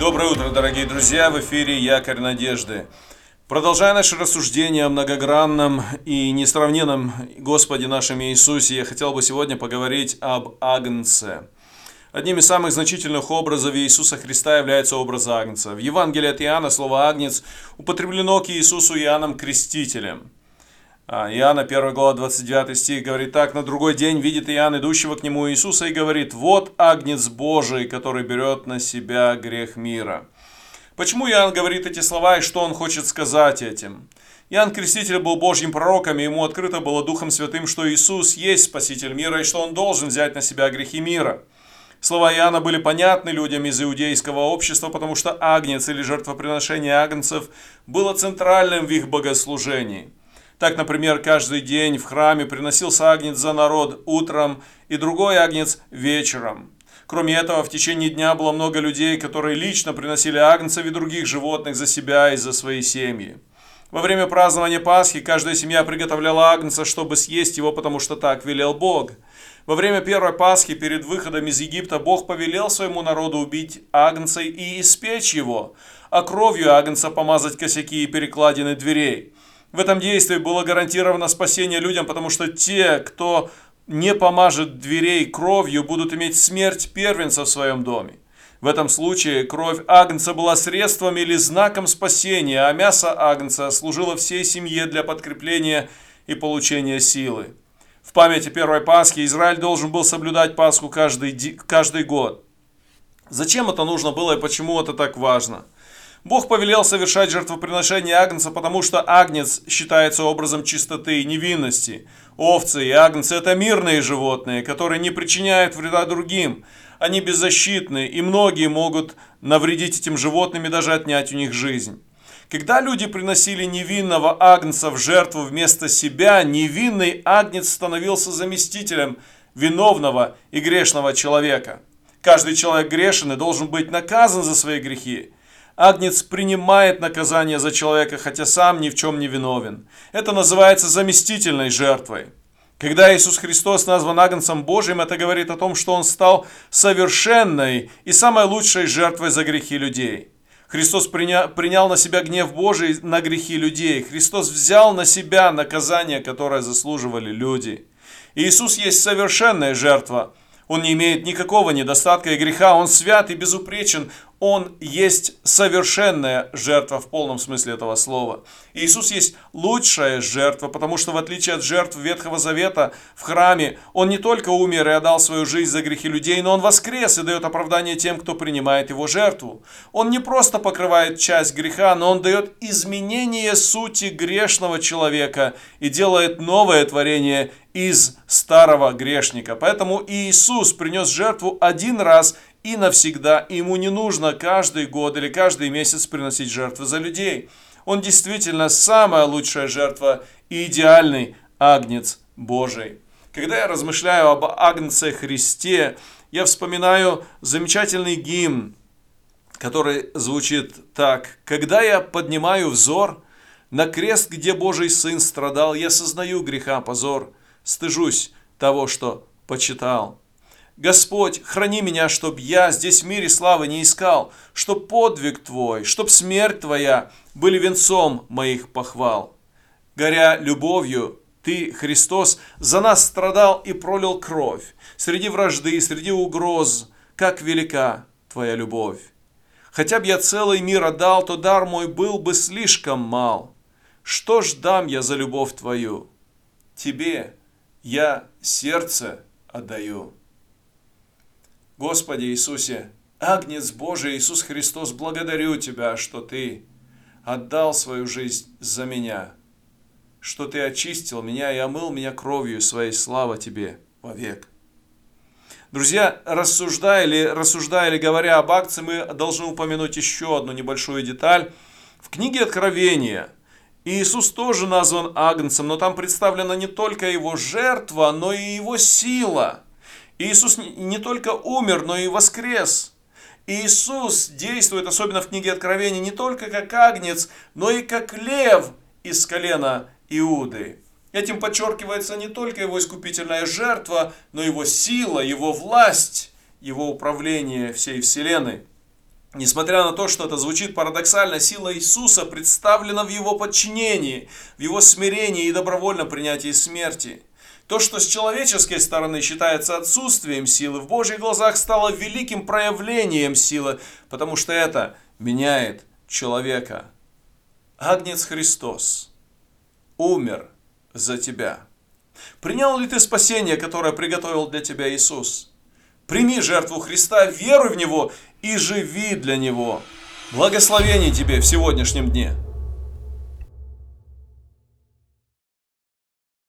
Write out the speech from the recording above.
Доброе утро, дорогие друзья! В эфире Якорь Надежды. Продолжая наше рассуждение о многогранном и несравненном Господе нашем Иисусе, я хотел бы сегодня поговорить об Агнце. Одним из самых значительных образов Иисуса Христа является образ Агнца. В Евангелии от Иоанна слово «агнец» употреблено к Иисусу Иоанном Крестителем. А, Иоанна 1 глава 29 стих говорит так, «На другой день видит Иоанн идущего к нему Иисуса и говорит, вот Агнец Божий, который берет на себя грех мира». Почему Иоанн говорит эти слова и что он хочет сказать этим? Иоанн Креститель был Божьим пророком, и ему открыто было Духом Святым, что Иисус есть Спаситель мира и что он должен взять на себя грехи мира. Слова Иоанна были понятны людям из иудейского общества, потому что агнец или жертвоприношение агнцев было центральным в их богослужении – так, например, каждый день в храме приносился агнец за народ утром и другой агнец вечером. Кроме этого, в течение дня было много людей, которые лично приносили агнцев и других животных за себя и за свои семьи. Во время празднования Пасхи каждая семья приготовляла агнца, чтобы съесть его, потому что так велел Бог. Во время первой Пасхи перед выходом из Египта Бог повелел своему народу убить агнца и испечь его, а кровью агнца помазать косяки и перекладины дверей. В этом действии было гарантировано спасение людям, потому что те, кто не помажет дверей кровью, будут иметь смерть первенца в своем доме. В этом случае кровь агнца была средством или знаком спасения, а мясо агнца служило всей семье для подкрепления и получения силы. В памяти первой Пасхи Израиль должен был соблюдать Пасху каждый, каждый год. Зачем это нужно было и почему это так важно? Бог повелел совершать жертвоприношение агнца, потому что агнец считается образом чистоты и невинности. Овцы и агнцы – это мирные животные, которые не причиняют вреда другим. Они беззащитны, и многие могут навредить этим животным и даже отнять у них жизнь. Когда люди приносили невинного агнца в жертву вместо себя, невинный агнец становился заместителем виновного и грешного человека. Каждый человек грешен и должен быть наказан за свои грехи. Агнец принимает наказание за человека, хотя сам ни в чем не виновен. Это называется заместительной жертвой. Когда Иисус Христос назван Агнцем Божьим, это говорит о том, что Он стал совершенной и самой лучшей жертвой за грехи людей. Христос принял на себя гнев Божий на грехи людей. Христос взял на себя наказание, которое заслуживали люди. Иисус есть совершенная жертва. Он не имеет никакого недостатка и греха. Он свят и безупречен. Он есть совершенная жертва в полном смысле этого слова. Иисус есть лучшая жертва, потому что в отличие от жертв Ветхого Завета в храме, Он не только умер и отдал свою жизнь за грехи людей, но Он воскрес и дает оправдание тем, кто принимает Его жертву. Он не просто покрывает часть греха, но Он дает изменение сути грешного человека и делает новое творение из старого грешника. Поэтому Иисус принес жертву один раз – и навсегда. Ему не нужно каждый год или каждый месяц приносить жертвы за людей. Он действительно самая лучшая жертва и идеальный агнец Божий. Когда я размышляю об агнце Христе, я вспоминаю замечательный гимн, который звучит так. «Когда я поднимаю взор на крест, где Божий Сын страдал, я сознаю греха позор, стыжусь того, что почитал». Господь, храни меня, чтоб я здесь в мире славы не искал, чтоб подвиг Твой, чтоб смерть Твоя были венцом моих похвал. Горя любовью, Ты, Христос, за нас страдал и пролил кровь. Среди вражды, среди угроз, как велика Твоя любовь. Хотя б я целый мир отдал, то дар мой был бы слишком мал. Что ж дам я за любовь Твою? Тебе я сердце отдаю. Господи Иисусе, Агнец Божий Иисус Христос, благодарю Тебя, что Ты отдал свою жизнь за меня, что Ты очистил меня и омыл меня кровью своей, слава Тебе вовек. Друзья, рассуждая или, рассуждая или говоря об акции, мы должны упомянуть еще одну небольшую деталь. В книге Откровения Иисус тоже назван Агнцем, но там представлена не только Его жертва, но и Его сила – Иисус не только умер, но и воскрес. Иисус действует, особенно в книге Откровения, не только как агнец, но и как лев из колена Иуды. Этим подчеркивается не только его искупительная жертва, но его сила, его власть, его управление всей вселенной. Несмотря на то, что это звучит парадоксально, сила Иисуса представлена в Его подчинении, в Его смирении и добровольном принятии смерти. То, что с человеческой стороны считается отсутствием силы, в Божьих глазах стало великим проявлением силы, потому что это меняет человека. Агнец Христос умер за тебя. Принял ли ты спасение, которое приготовил для тебя Иисус? Прими жертву Христа, веруй в Него и живи для Него. Благословений тебе в сегодняшнем дне.